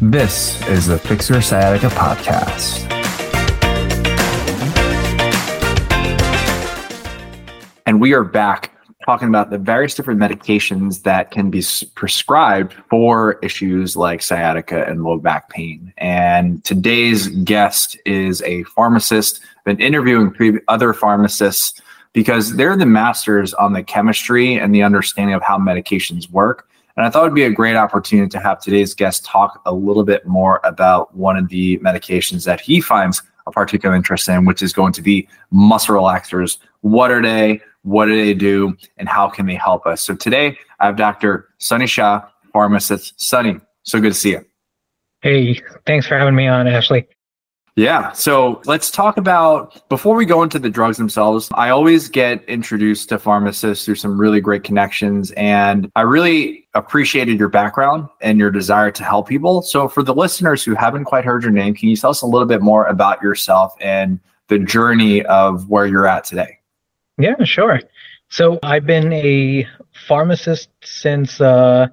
This is the Fix Your Sciatica podcast. And we are back talking about the various different medications that can be prescribed for issues like sciatica and low back pain. And today's guest is a pharmacist. Been interviewing other pharmacists because they're the masters on the chemistry and the understanding of how medications work. And I thought it'd be a great opportunity to have today's guest talk a little bit more about one of the medications that he finds a particular interest in, which is going to be muscle relaxers. What are they? What do they do? And how can they help us? So today I have Dr. Sonny Shah, pharmacist. Sonny, so good to see you. Hey, thanks for having me on, Ashley. Yeah. So let's talk about before we go into the drugs themselves. I always get introduced to pharmacists through some really great connections. And I really appreciated your background and your desire to help people. So for the listeners who haven't quite heard your name, can you tell us a little bit more about yourself and the journey of where you're at today? Yeah, sure. So I've been a pharmacist since uh,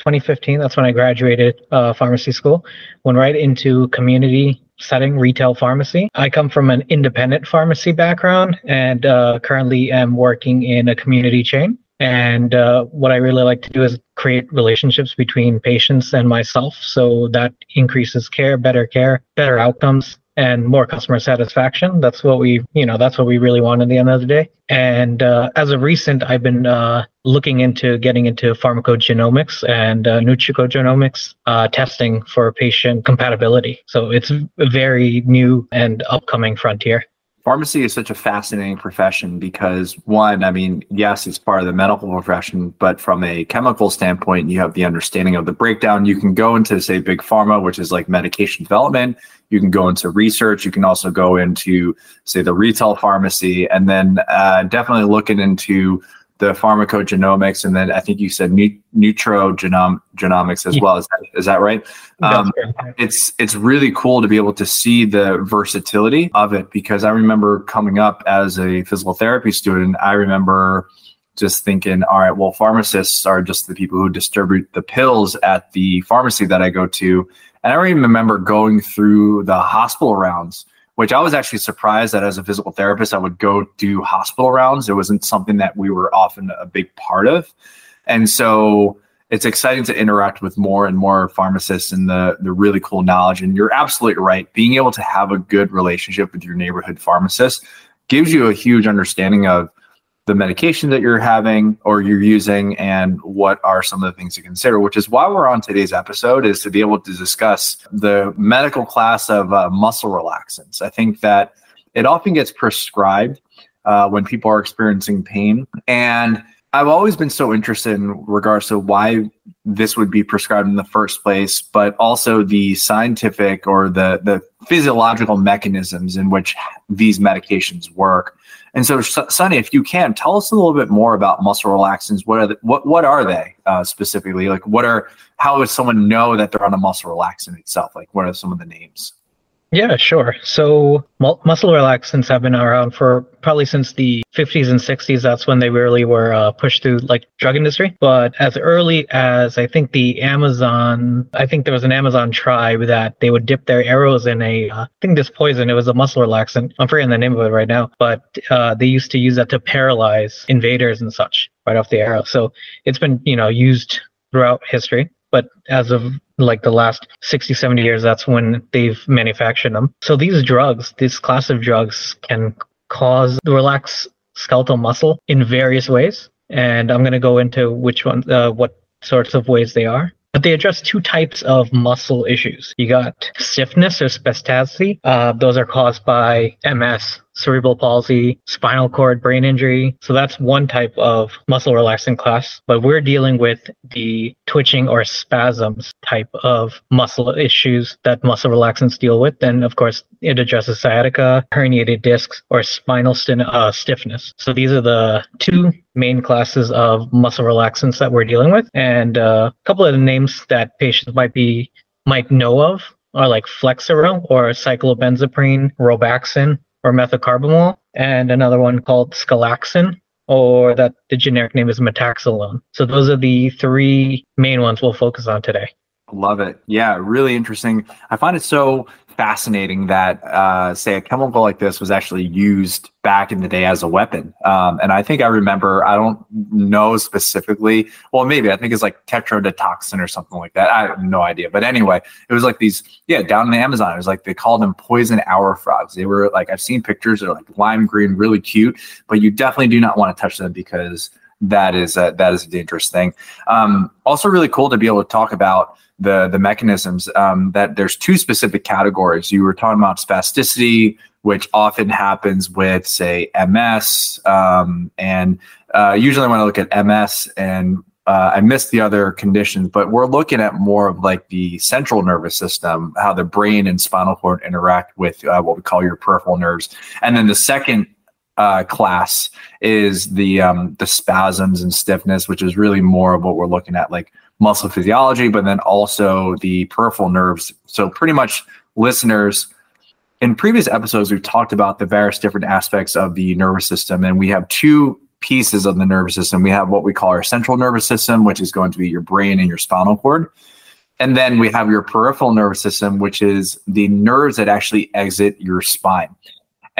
2015. That's when I graduated uh, pharmacy school. Went right into community setting retail pharmacy. I come from an independent pharmacy background and uh, currently am working in a community chain. And uh, what I really like to do is create relationships between patients and myself. So that increases care, better care, better outcomes, and more customer satisfaction. That's what we, you know, that's what we really want at the end of the day. And uh, as of recent, I've been uh, looking into getting into pharmacogenomics and uh, nutricogenomics uh, testing for patient compatibility. So it's a very new and upcoming frontier pharmacy is such a fascinating profession because one i mean yes it's part of the medical profession but from a chemical standpoint you have the understanding of the breakdown. You can go into say big pharma which is like medication development. You can go into research. You can also go into say the retail pharmacy and then uh, definitely looking into the pharmacogenomics, and then I think you said nutrigenomics as well. Is that, is that right? Um, it's it's really cool to be able to see the versatility of it because I remember coming up as a physical therapy student. I remember just thinking, all right, well, pharmacists are just the people who distribute the pills at the pharmacy that I go to. And I even remember going through the hospital rounds which I was actually surprised that as a physical therapist, I would go do hospital rounds. It wasn't something that we were often a big part of. And so it's exciting to interact with more and more pharmacists and the, the really cool knowledge. And you're absolutely right. Being able to have a good relationship with your neighborhood pharmacist gives you a huge understanding of the medication that you're having or you're using and what are some of the things to consider which is why we're on today's episode is to be able to discuss the medical class of uh, muscle relaxants i think that it often gets prescribed uh, when people are experiencing pain and I've always been so interested in regards to why this would be prescribed in the first place, but also the scientific or the the physiological mechanisms in which these medications work. And so, Sonny, if you can, tell us a little bit more about muscle relaxants. What are the, what what are they uh, specifically? Like, what are how would someone know that they're on a muscle relaxant itself? Like, what are some of the names? Yeah, sure. So muscle relaxants have been around for probably since the 50s and 60s. That's when they really were uh, pushed through like drug industry. But as early as I think the Amazon, I think there was an Amazon tribe that they would dip their arrows in a, uh, I think this poison. It was a muscle relaxant. I'm forgetting the name of it right now. But uh, they used to use that to paralyze invaders and such right off the arrow. So it's been you know used throughout history but as of like the last 60 70 years that's when they've manufactured them so these drugs this class of drugs can cause relax skeletal muscle in various ways and i'm going to go into which one uh, what sorts of ways they are but they address two types of muscle issues. You got stiffness or spasticity. Uh, those are caused by MS, cerebral palsy, spinal cord brain injury. So that's one type of muscle relaxant class. But we're dealing with the twitching or spasms type of muscle issues that muscle relaxants deal with. And of course, it addresses sciatica, herniated discs, or spinal uh, stiffness. So these are the two main classes of muscle relaxants that we're dealing with. And uh, a couple of the names that patients might be might know of are like Flexeril or cyclobenzaprine, Robaxin, or methocarbamol, and another one called Skelaxin, or that the generic name is metaxalone. So those are the three main ones we'll focus on today. Love it. Yeah, really interesting. I find it so fascinating that, uh, say, a chemical like this was actually used back in the day as a weapon. Um, and I think I remember, I don't know specifically, well, maybe I think it's like tetrodotoxin or something like that. I have no idea. But anyway, it was like these, yeah, down in the Amazon, it was like they called them poison arrow frogs. They were like, I've seen pictures, they're like lime green, really cute, but you definitely do not want to touch them because that is a, that is a dangerous thing. Um, also, really cool to be able to talk about the the mechanisms um, that there's two specific categories. You were talking about spasticity, which often happens with say MS, um, and uh, usually when I look at MS and uh, I missed the other conditions, but we're looking at more of like the central nervous system, how the brain and spinal cord interact with uh, what we call your peripheral nerves, and then the second uh, class is the um, the spasms and stiffness, which is really more of what we're looking at, like muscle physiology, but then also the peripheral nerves. So, pretty much, listeners, in previous episodes, we've talked about the various different aspects of the nervous system, and we have two pieces of the nervous system. We have what we call our central nervous system, which is going to be your brain and your spinal cord. And then we have your peripheral nervous system, which is the nerves that actually exit your spine.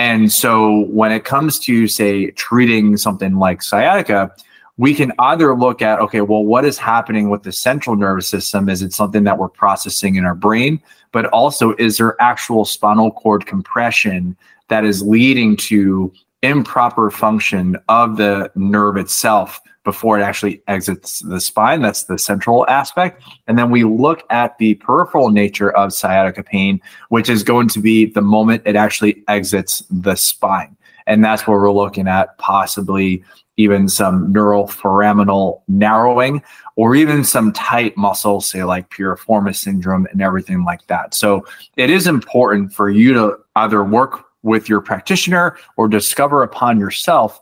And so when it comes to, say, treating something like sciatica, we can either look at okay well what is happening with the central nervous system? Is it something that we're processing in our brain? But also is there actual spinal cord compression that is leading to improper function of the nerve itself before it actually exits the spine. That's the central aspect. And then we look at the peripheral nature of sciatica pain which is going to be the moment it actually exits the spine. And that's where we're looking at possibly even some neural foraminal narrowing, or even some tight muscles, say like piriformis syndrome and everything like that. So it is important for you to either work with your practitioner or discover upon yourself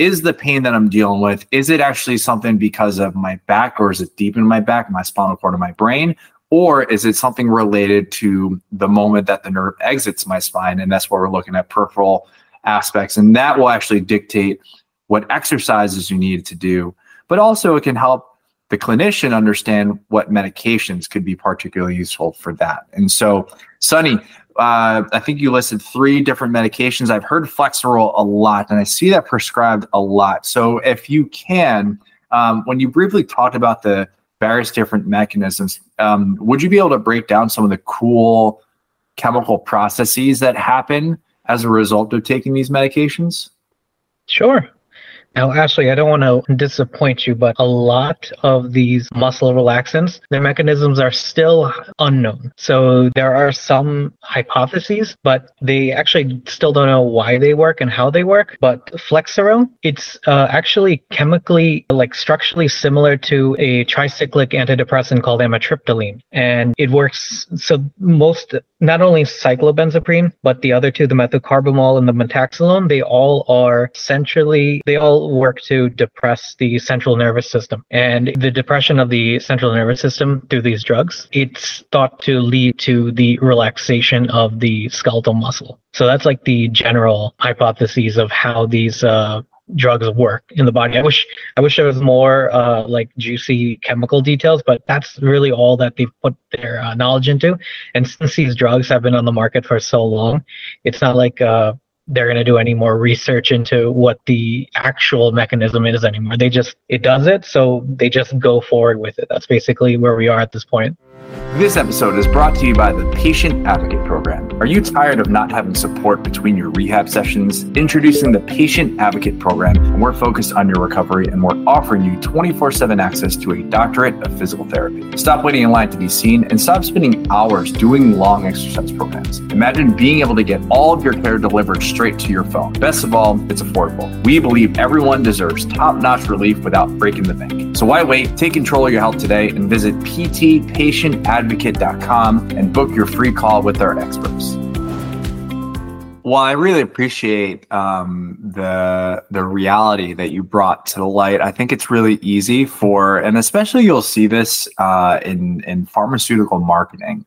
is the pain that I'm dealing with, is it actually something because of my back or is it deep in my back, my spinal cord, or my brain? Or is it something related to the moment that the nerve exits my spine? And that's where we're looking at peripheral aspects. And that will actually dictate what exercises you need to do, but also it can help the clinician understand what medications could be particularly useful for that. And so, Sonny, uh, I think you listed three different medications. I've heard Flexeril a lot, and I see that prescribed a lot. So, if you can, um, when you briefly talked about the various different mechanisms, um, would you be able to break down some of the cool chemical processes that happen as a result of taking these medications? Sure. Now, Ashley, I don't want to disappoint you, but a lot of these muscle relaxants, their mechanisms are still unknown. So there are some hypotheses, but they actually still don't know why they work and how they work. But Flexeril, it's uh, actually chemically, like structurally similar to a tricyclic antidepressant called amitriptyline. And it works, so most, not only cyclobenzaprine, but the other two, the methocarbamol and the metaxalone, they all are centrally, they all work to depress the central nervous system. And the depression of the central nervous system through these drugs, it's thought to lead to the relaxation of the skeletal muscle. So that's like the general hypotheses of how these uh, drugs work in the body. I wish I wish there was more uh, like juicy chemical details, but that's really all that they've put their uh, knowledge into. And since these drugs have been on the market for so long, it's not like uh, they're going to do any more research into what the actual mechanism is anymore. They just, it does it. So they just go forward with it. That's basically where we are at this point. This episode is brought to you by the Patient Advocate Program. Are you tired of not having support between your rehab sessions? Introducing the Patient Advocate Program, and we're focused on your recovery and we're offering you 24 7 access to a doctorate of physical therapy. Stop waiting in line to be seen and stop spending hours doing long exercise programs. Imagine being able to get all of your care delivered straight to your phone. Best of all, it's affordable. We believe everyone deserves top notch relief without breaking the bank. So why wait? Take control of your health today and visit ptpatientadvocate advocate.com and book your free call with our experts. Well, I really appreciate um, the the reality that you brought to the light. I think it's really easy for, and especially you'll see this uh, in in pharmaceutical marketing.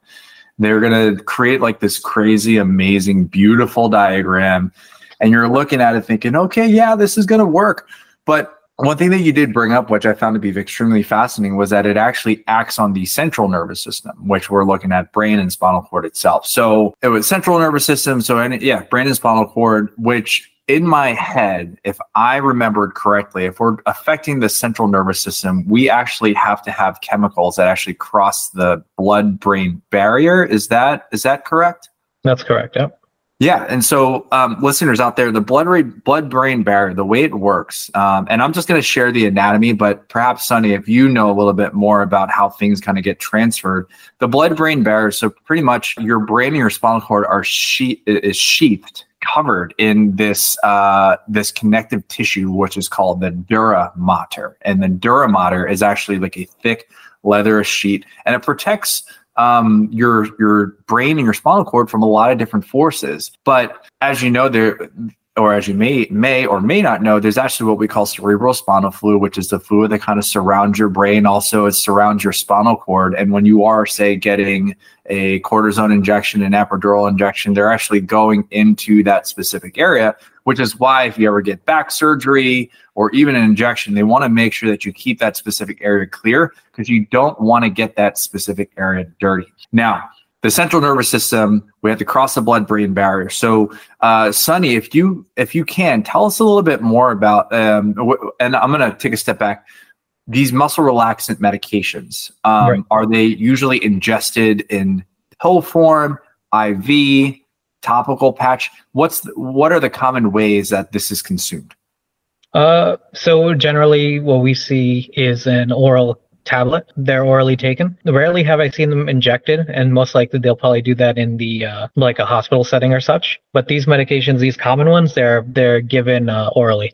They're going to create like this crazy, amazing, beautiful diagram, and you're looking at it thinking, okay, yeah, this is going to work. But one thing that you did bring up, which I found to be extremely fascinating, was that it actually acts on the central nervous system, which we're looking at brain and spinal cord itself. So it was central nervous system. So, and yeah, brain and spinal cord, which in my head, if I remembered correctly, if we're affecting the central nervous system, we actually have to have chemicals that actually cross the blood brain barrier. Is that is that correct? That's correct. Yep. Yeah, and so um, listeners out there, the blood blood brain barrier, the way it works, um, and I'm just going to share the anatomy, but perhaps Sonny, if you know a little bit more about how things kind of get transferred, the blood brain barrier. So pretty much, your brain and your spinal cord are she- is sheathed, covered in this uh, this connective tissue, which is called the dura mater, and the dura mater is actually like a thick leather sheet, and it protects um, your your brain and your spinal cord from a lot of different forces. But as you know, there or as you may may or may not know, there's actually what we call cerebral spinal fluid, which is the fluid that kind of surrounds your brain. Also, it surrounds your spinal cord. And when you are, say, getting a cortisone injection, an epidural injection, they're actually going into that specific area, which is why if you ever get back surgery or even an injection, they want to make sure that you keep that specific area clear because you don't want to get that specific area dirty. Now, the central nervous system we have to cross the blood brain barrier so uh, sonny if you if you can tell us a little bit more about um, and i'm going to take a step back these muscle relaxant medications um, right. are they usually ingested in pill form iv topical patch what's the, what are the common ways that this is consumed uh, so generally what we see is an oral tablet. They're orally taken. Rarely have I seen them injected, and most likely they'll probably do that in the uh, like a hospital setting or such. But these medications, these common ones, they're they're given uh, orally.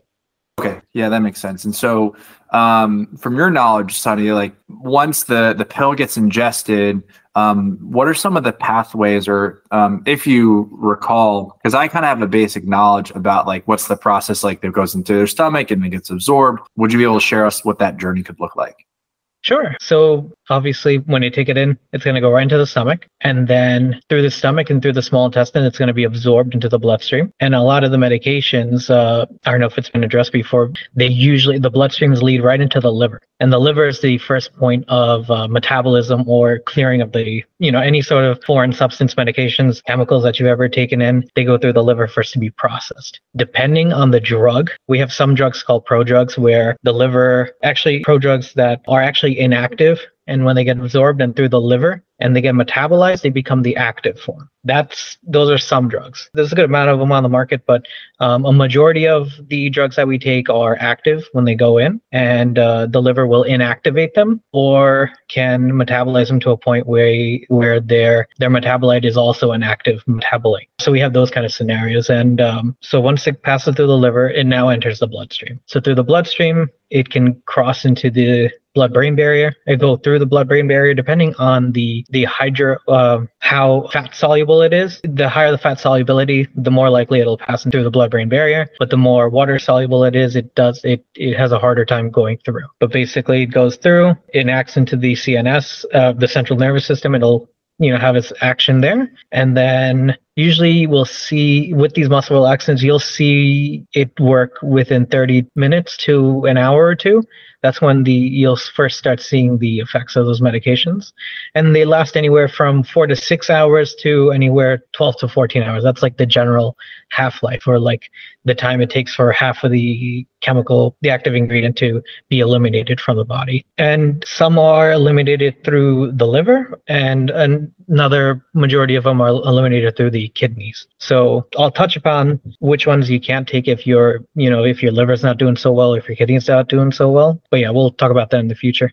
Okay, yeah, that makes sense. And so, um, from your knowledge, Sonny, like once the the pill gets ingested, um, what are some of the pathways, or um, if you recall, because I kind of have a basic knowledge about like what's the process like that goes into their stomach and it gets absorbed. Would you be able to share us what that journey could look like? Sure. So obviously, when you take it in, it's going to go right into the stomach. And then through the stomach and through the small intestine, it's going to be absorbed into the bloodstream. And a lot of the medications, uh, I don't know if it's been addressed before, they usually, the bloodstreams lead right into the liver. And the liver is the first point of uh, metabolism or clearing of the, you know, any sort of foreign substance medications, chemicals that you've ever taken in, they go through the liver first to be processed. Depending on the drug, we have some drugs called prodrugs where the liver, actually, prodrugs that are actually inactive and when they get absorbed and through the liver and they get metabolized, they become the active form. That's those are some drugs. There's a good amount of them on the market, but um, a majority of the drugs that we take are active when they go in, and uh, the liver will inactivate them or can metabolize them to a point where where their their metabolite is also an active metabolite. So we have those kind of scenarios, and um, so once it passes through the liver, it now enters the bloodstream. So through the bloodstream, it can cross into the blood-brain barrier. It go through the blood-brain barrier depending on the the hydro uh, how fat soluble it is. The higher the fat solubility, the more likely it'll pass through the blood-brain barrier. But the more water soluble it is, it does it it has a harder time going through. But basically, it goes through. It acts into the CNS, uh, the central nervous system. It'll you know have its action there and then usually we'll see with these muscle relaxants you'll see it work within 30 minutes to an hour or two. That's when the you'll first start seeing the effects of those medications. And they last anywhere from four to six hours to anywhere 12 to 14 hours. That's like the general half-life or like the time it takes for half of the chemical the active ingredient to be eliminated from the body. And some are eliminated through the liver and another majority of them are eliminated through the kidneys so i'll touch upon which ones you can't take if your you know if your liver's not doing so well if your kidneys are not doing so well but yeah, we'll talk about that in the future.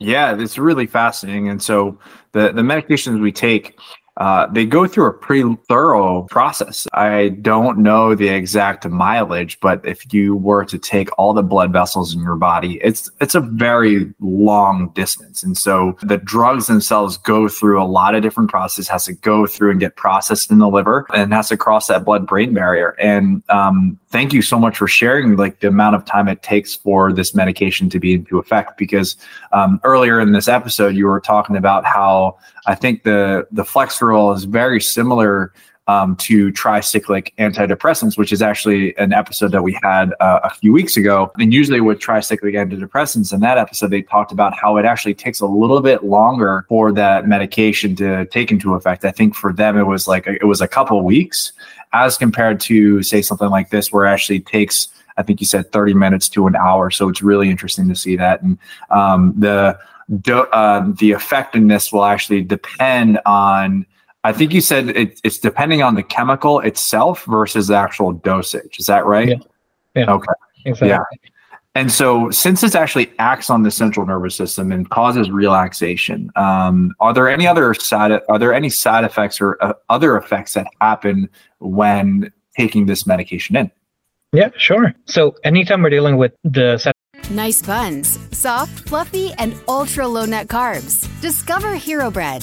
Yeah, it's really fascinating. And so the the medications we take uh, they go through a pretty thorough process. I don't know the exact mileage, but if you were to take all the blood vessels in your body, it's it's a very long distance. And so the drugs themselves go through a lot of different processes, has to go through and get processed in the liver and has to cross that blood brain barrier. And um, thank you so much for sharing like the amount of time it takes for this medication to be into effect because um, earlier in this episode you were talking about how I think the the Flexeril is very similar um, to tricyclic antidepressants, which is actually an episode that we had uh, a few weeks ago. And usually with tricyclic antidepressants, in that episode, they talked about how it actually takes a little bit longer for that medication to take into effect. I think for them, it was like it was a couple weeks as compared to say something like this, where it actually takes I think you said 30 minutes to an hour. So it's really interesting to see that. And um, the do, uh, the effectiveness will actually depend on I think you said it, it's depending on the chemical itself versus the actual dosage. Is that right? Yeah. yeah. Okay. Exactly. Yeah. And so, since this actually acts on the central nervous system and causes relaxation, um, are there any other side are there any side effects or uh, other effects that happen when taking this medication in? Yeah, sure. So, anytime we're dealing with the Nice buns, soft, fluffy, and ultra low net carbs. Discover Hero Bread,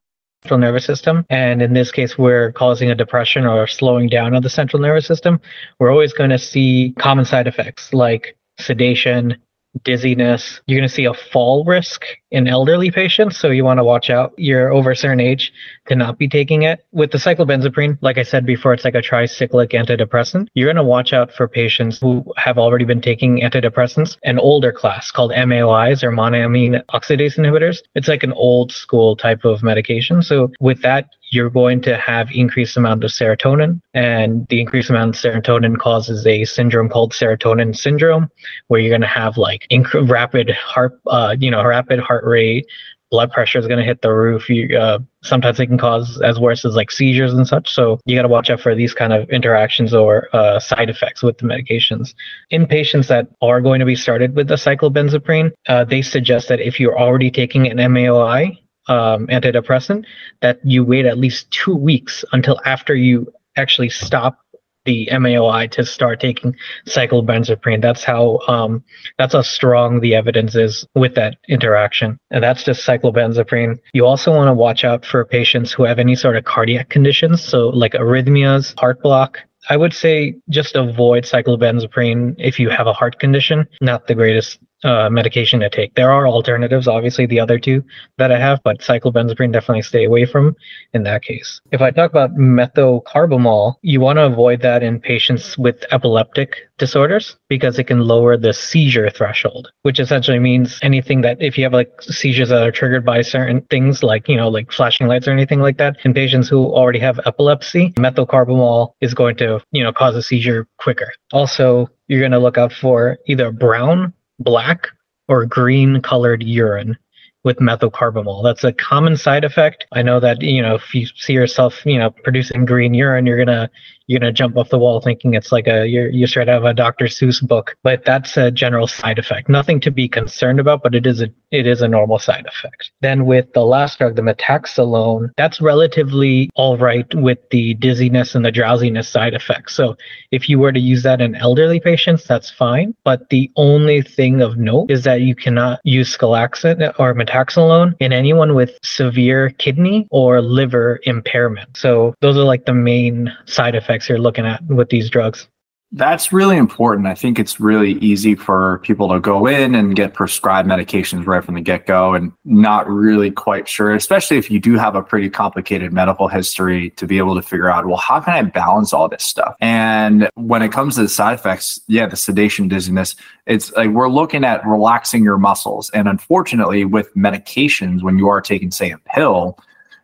central nervous system. And in this case, we're causing a depression or slowing down of the central nervous system. We're always going to see common side effects like sedation, dizziness. You're going to see a fall risk in elderly patients. So you want to watch out. You're over a certain age to not be taking it. With the cyclobenzaprine, like I said before, it's like a tricyclic antidepressant. You're going to watch out for patients who have already been taking antidepressants, an older class called MAOIs or monoamine oxidase inhibitors. It's like an old school type of medication. So with that, you're going to have increased amount of serotonin and the increased amount of serotonin causes a syndrome called serotonin syndrome where you're going to have like inc- rapid heart uh, you know rapid heart rate blood pressure is going to hit the roof you, uh, sometimes it can cause as worse as like seizures and such. So you got to watch out for these kind of interactions or uh, side effects with the medications. In patients that are going to be started with the cyclobenzaprine uh, they suggest that if you're already taking an maoi um, antidepressant that you wait at least two weeks until after you actually stop the MAOI to start taking cyclobenzaprine. That's how um, that's how strong the evidence is with that interaction. And that's just cyclobenzaprine. You also want to watch out for patients who have any sort of cardiac conditions, so like arrhythmias, heart block. I would say just avoid cyclobenzaprine if you have a heart condition. Not the greatest uh, medication to take. There are alternatives, obviously, the other two that I have, but cyclobenzaprine definitely stay away from in that case. If I talk about methocarbamol, you want to avoid that in patients with epileptic disorders because it can lower the seizure threshold, which essentially means anything that if you have like seizures that are triggered by certain things like, you know, like flashing lights or anything like that, in patients who already have epilepsy, methocarbamol is going to, you know, cause a seizure quicker. Also, you're going to look out for either brown black or green colored urine with methocarbamol. That's a common side effect. I know that, you know, if you see yourself, you know, producing green urine, you're going to you're gonna jump off the wall thinking it's like a you're you straight out of a Dr. Seuss book. But that's a general side effect. Nothing to be concerned about, but it is a it is a normal side effect. Then with the last drug, the metaxalone, that's relatively all right with the dizziness and the drowsiness side effects. So if you were to use that in elderly patients, that's fine. But the only thing of note is that you cannot use Skelaxin or metaxalone in anyone with severe kidney or liver impairment. So those are like the main side effects effects you're looking at with these drugs. That's really important. I think it's really easy for people to go in and get prescribed medications right from the get go and not really quite sure, especially if you do have a pretty complicated medical history to be able to figure out, well, how can I balance all this stuff? And when it comes to the side effects, yeah, the sedation, dizziness, it's like we're looking at relaxing your muscles. And unfortunately, with medications, when you are taking, say, a pill,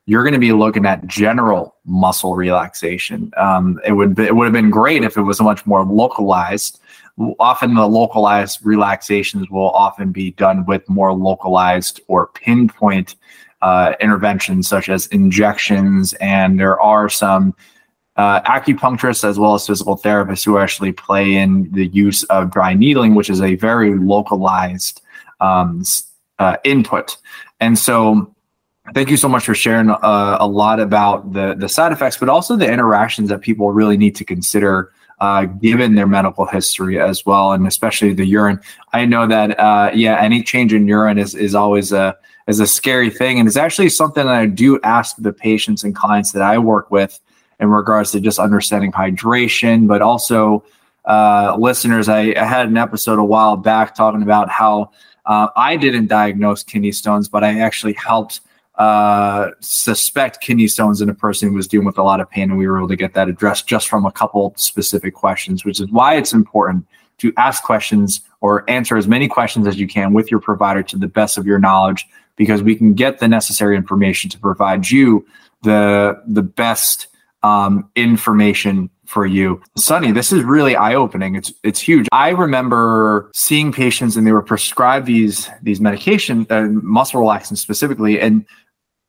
you're going to be looking at general muscle relaxation. Um, it would be, it would have been great if it was much more localized. Often the localized relaxations will often be done with more localized or pinpoint uh, interventions such as injections, and there are some uh, acupuncturists as well as physical therapists who actually play in the use of dry needling, which is a very localized um, uh, input. And so Thank you so much for sharing uh, a lot about the the side effects, but also the interactions that people really need to consider uh, given their medical history as well, and especially the urine. I know that uh, yeah, any change in urine is is always a is a scary thing, and it's actually something that I do ask the patients and clients that I work with in regards to just understanding hydration, but also uh, listeners. I, I, had an episode a while back talking about how uh, I didn't diagnose kidney stones, but I actually helped uh, suspect kidney stones in a person who was dealing with a lot of pain, and we were able to get that addressed just from a couple specific questions, which is why it's important to ask questions or answer as many questions as you can with your provider to the best of your knowledge, because we can get the necessary information to provide you the the best um, information for you. Sonny, this is really eye-opening. It's it's huge. I remember seeing patients and they were prescribed these these medication, uh, muscle relaxants specifically, and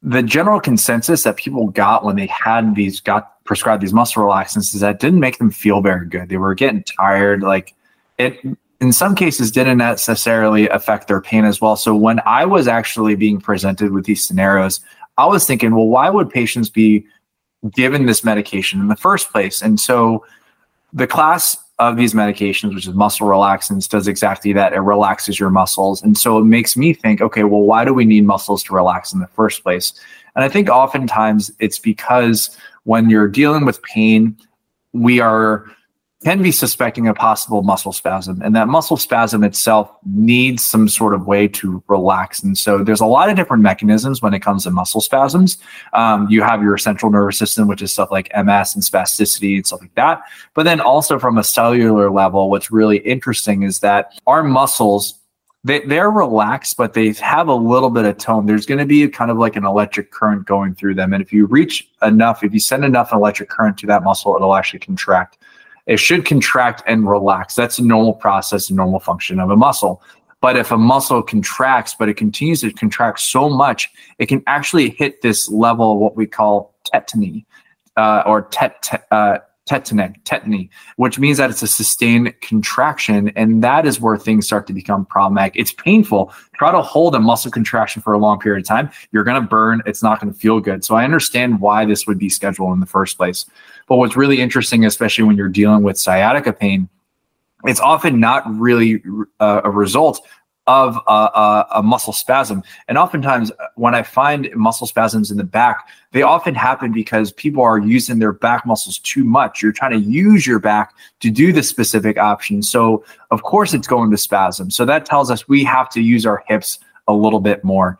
the general consensus that people got when they had these got prescribed these muscle relaxants is that didn't make them feel very good. They were getting tired. Like it in some cases didn't necessarily affect their pain as well. So when I was actually being presented with these scenarios, I was thinking, well, why would patients be given this medication in the first place? And so the class of these medications, which is muscle relaxants, does exactly that. It relaxes your muscles. And so it makes me think, okay, well, why do we need muscles to relax in the first place? And I think oftentimes it's because when you're dealing with pain, we are can be suspecting a possible muscle spasm, and that muscle spasm itself needs some sort of way to relax. And so there's a lot of different mechanisms when it comes to muscle spasms. Um, you have your central nervous system, which is stuff like MS and spasticity and stuff like that. But then also from a cellular level, what's really interesting is that our muscles they, they're relaxed, but they have a little bit of tone. There's going to be kind of like an electric current going through them. And if you reach enough, if you send enough electric current to that muscle, it'll actually contract. It should contract and relax. That's a normal process, a normal function of a muscle. But if a muscle contracts, but it continues to contract so much, it can actually hit this level of what we call tetany uh, or tet, uh, tetany, tetany, which means that it's a sustained contraction. And that is where things start to become problematic. It's painful. Try to hold a muscle contraction for a long period of time. You're going to burn. It's not going to feel good. So I understand why this would be scheduled in the first place. But what's really interesting, especially when you're dealing with sciatica pain, it's often not really uh, a result of a, a, a, muscle spasm. And oftentimes, when I find muscle spasms in the back, they often happen because people are using their back muscles too much. You're trying to use your back to do the specific option. So, of course, it's going to spasm. So, that tells us we have to use our hips a little bit more.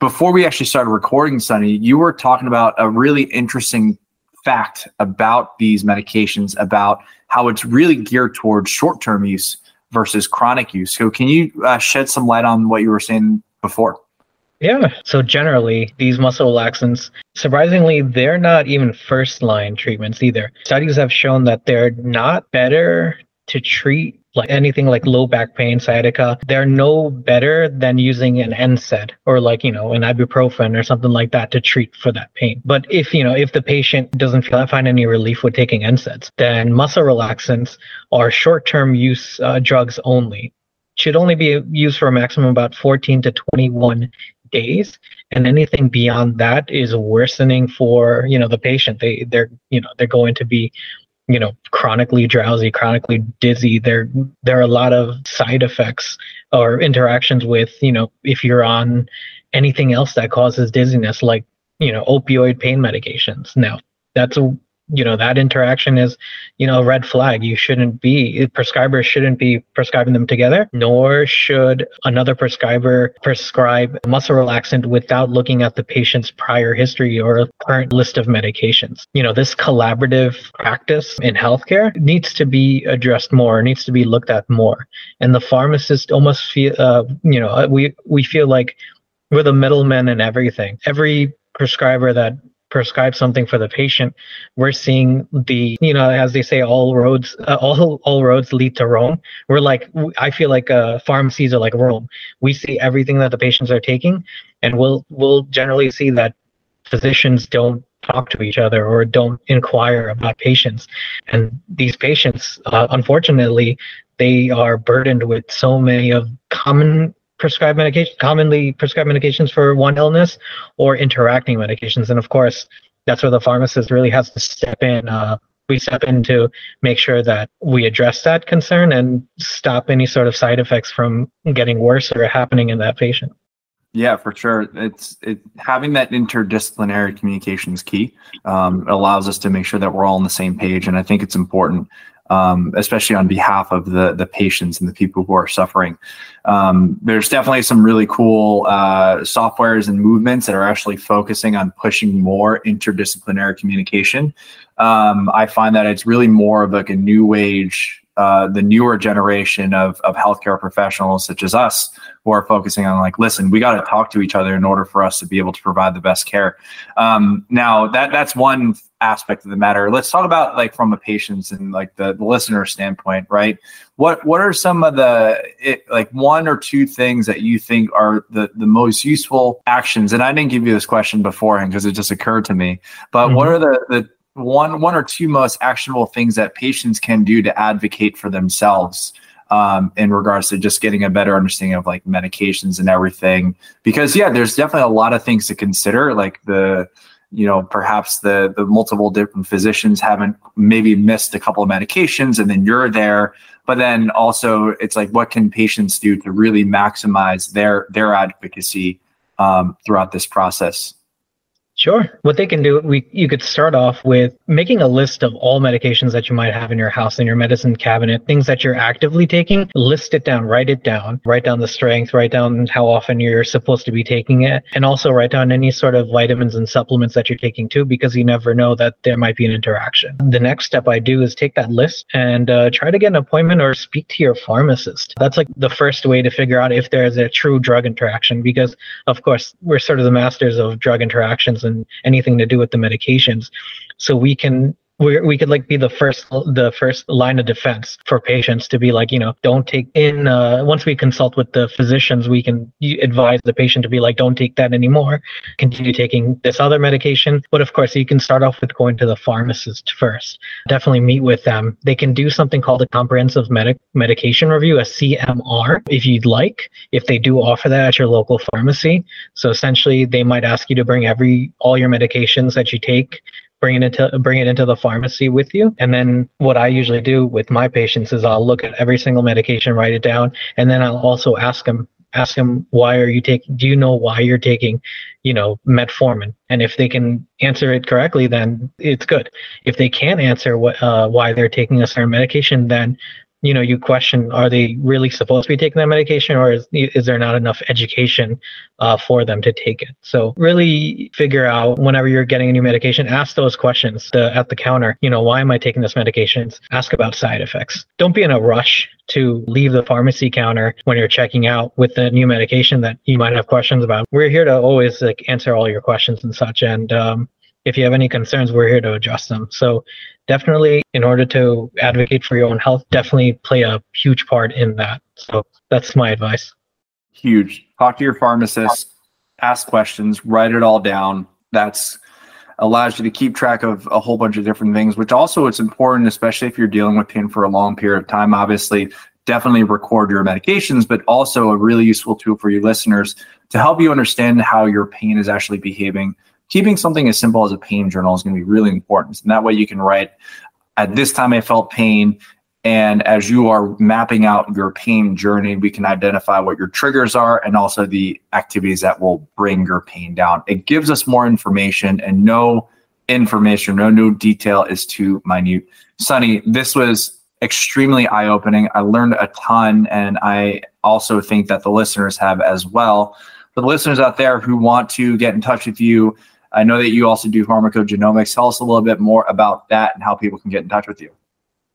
Before we actually started recording, Sonny, you were talking about a really interesting fact about these medications, about how it's really geared towards short term use versus chronic use. So, can you uh, shed some light on what you were saying before? Yeah. So generally, these muscle relaxants, surprisingly, they're not even first line treatments either. Studies have shown that they're not better to treat like anything like low back pain, sciatica, they're no better than using an NSAID or like, you know, an ibuprofen or something like that to treat for that pain. But if, you know, if the patient doesn't feel, find any relief with taking NSAIDs, then muscle relaxants are short-term use uh, drugs only. Should only be used for a maximum about 14 to 21 days and anything beyond that is worsening for you know the patient they they're you know they're going to be you know chronically drowsy chronically dizzy there there are a lot of side effects or interactions with you know if you're on anything else that causes dizziness like you know opioid pain medications. Now that's a you know that interaction is you know a red flag. You shouldn't be prescribers shouldn't be prescribing them together nor should another prescriber prescribe muscle relaxant without looking at the patient's prior history or current list of medications. You know this collaborative practice in healthcare needs to be addressed more needs to be looked at more. And the pharmacist almost feel uh, you know we we feel like we're the middlemen in everything. Every prescriber that prescribe something for the patient we're seeing the you know as they say all roads uh, all all roads lead to rome. We're like i feel like uh, pharmacies are like rome. We see everything that the patients are taking and we'll we'll generally see that physicians don't talk to each other or don't inquire about patients. And these patients uh, unfortunately they are burdened with so many of common prescribed medication, commonly prescribed medications for one illness, or interacting medications. And of course, that's where the pharmacist really has to step in. Uh, we step in to make sure that we address that concern and stop any sort of side effects from getting worse or happening in that patient. Yeah, for sure. It's it having that interdisciplinary communication is key. Um, it allows us to make sure that we're all on the same page, and I think it's important, um, especially on behalf of the the patients and the people who are suffering. Um, there's definitely some really cool uh, softwares and movements that are actually focusing on pushing more interdisciplinary communication. Um, I find that it's really more of like a new age uh, the newer generation of, of healthcare professionals such as us who are focusing on like listen we got to talk to each other in order for us to be able to provide the best care. Um, now that that's one aspect of the matter. Let's talk about like from a patient's and like the, the listener standpoint right? What what are some of the it, like one or two things that you think are the the most useful actions? And i didn't give you this question beforehand because it just occurred to me but mm-hmm. what are the the one one or two most actionable things that patients can do to advocate for themselves um, in regards to just getting a better understanding of like medications and everything. Because yeah there's definitely a lot of things to consider like the you know perhaps the the multiple different physicians haven't maybe missed a couple of medications and then you're there. But then also it's like what can patients do to really maximize their their advocacy um, throughout this process Sure. What they can do, we you could start off with making a list of all medications that you might have in your house in your medicine cabinet, things that you're actively taking. List it down, write it down, write down the strength, write down how often you're supposed to be taking it, and also write down any sort of vitamins and supplements that you're taking too, because you never know that there might be an interaction. The next step I do is take that list and uh, try to get an appointment or speak to your pharmacist. That's like the first way to figure out if there is a true drug interaction, because of course we're sort of the masters of drug interactions and anything to do with the medications. So we can we we could like be the first the first line of defense for patients to be like you know don't take in uh, once we consult with the physicians we can advise the patient to be like don't take that anymore. Continue taking this other medication. But of course you can start off with going to the pharmacist first. Definitely meet with them. They can do something called a comprehensive medic medication review a cmr if you'd like if they do offer that at your local pharmacy. So essentially they might ask you to bring every all your medications that you take bring it into bring it into the pharmacy with you. And then what i usually do with my patients is i'll look at every single medication write it down and then i'll also ask them ask them why are you taking do you know why you're taking you know metformin? And if they can answer it correctly then it's good. If they can't answer what uh, why they're taking a certain medication then you know you question are they really supposed to be taking that medication or is, is there not enough education uh, for them to take it? So really figure out whenever you're getting a new medication ask those questions to, at the counter. You know why am i taking this medication? Ask about side effects. Don't be in a rush to leave the pharmacy counter when you're checking out with the new medication that you might have questions about. We're here to always like answer all your questions and such and um, if you have any concerns, we're here to address them. So definitely in order to advocate for your own health, definitely play a huge part in that. So that's my advice. Huge. Talk to your pharmacist, ask questions, write it all down. That's allows you to keep track of a whole bunch of different things, which also it's important, especially if you're dealing with pain for a long period of time. Obviously, definitely record your medications, but also a really useful tool for your listeners to help you understand how your pain is actually behaving keeping something as simple as a pain journal is going to be really important. And that way you can write, at this time I felt pain. And as you are mapping out your pain journey, we can identify what your triggers are and also the activities that will bring your pain down. It gives us more information and no information, no new detail is too minute. Sonny, this was extremely eye opening. I learned a ton, and I also think that the listeners have as well. For the listeners out there who want to get in touch with you, I know that you also do pharmacogenomics. Tell us a little bit more about that and how people can get in touch with you.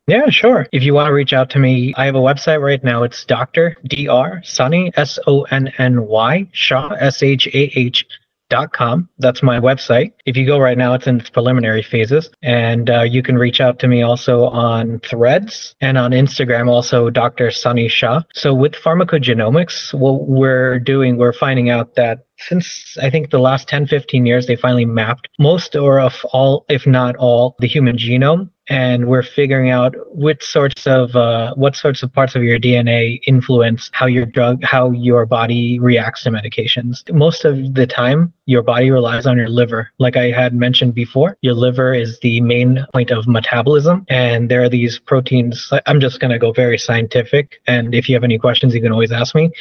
Yeah, sure. If you want to reach out to me, I have a website right now. It's Dr. Dr. Sonny, S O N N Y, Shah, S H A H com. That's my website. If you go right now, it's in its preliminary phases. And uh, you can reach out to me also on threads and on Instagram, also Dr. Sonny Shah. So with pharmacogenomics, what we're doing, we're finding out that since I think the last 10, 15 years, they finally mapped most or of all, if not all, the human genome and we're figuring out which sorts of uh, what sorts of parts of your DNA influence how your drug how your body reacts to medications. Most of the time, your body relies on your liver. Like I had mentioned before, your liver is the main point of metabolism. And there are these proteins. I'm just going to go very scientific. And if you have any questions, you can always ask me.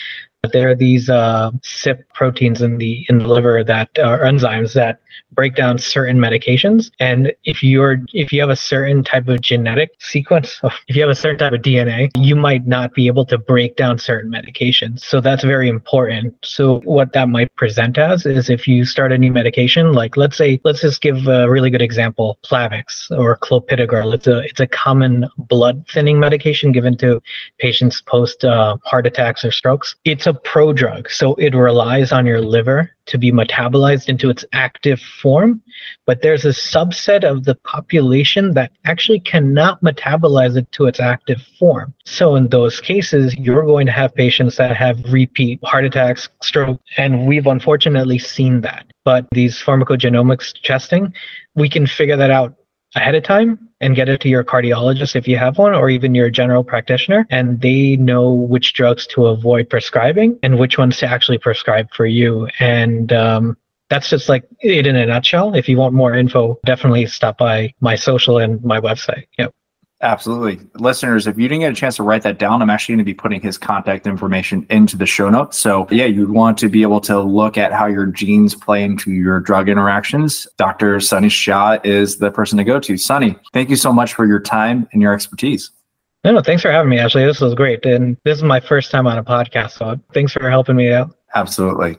But there are these uh, CYP proteins in the in the liver that are enzymes that break down certain medications. And if you're if you have a certain type of genetic sequence, if you have a certain type of DNA, you might not be able to break down certain medications. So that's very important. So what that might present as is if you start a new medication, like let's say let's just give a really good example, Plavix or clopidogrel. It's a it's a common blood thinning medication given to patients post uh, heart attacks or strokes. It's a prodrug, so it relies on your liver to be metabolized into its active form, but there's a subset of the population that actually cannot metabolize it to its active form. So in those cases, you're going to have patients that have repeat heart attacks, stroke, and we've unfortunately seen that. But these pharmacogenomics testing, we can figure that out ahead of time and get it to your cardiologist if you have one or even your general practitioner and they know which drugs to avoid prescribing and which ones to actually prescribe for you. And um, that's just like it in a nutshell. If you want more info definitely stop by my social and my website. Yep Absolutely. Listeners, if you didn't get a chance to write that down, I'm actually going to be putting his contact information into the show notes. So, yeah, you'd want to be able to look at how your genes play into your drug interactions. Dr. Sonny Shah is the person to go to. Sonny, thank you so much for your time and your expertise. No, no, thanks for having me, Ashley. This was great. And this is my first time on a podcast. So, thanks for helping me out. Absolutely.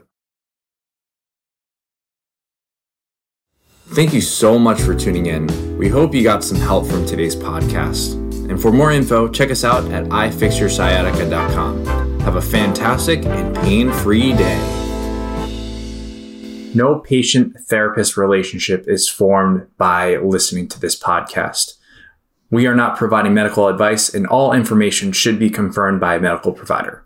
Thank you so much for tuning in. We hope you got some help from today's podcast. And for more info, check us out at ifixyoursciatica.com. Have a fantastic and pain free day. No patient therapist relationship is formed by listening to this podcast. We are not providing medical advice, and all information should be confirmed by a medical provider.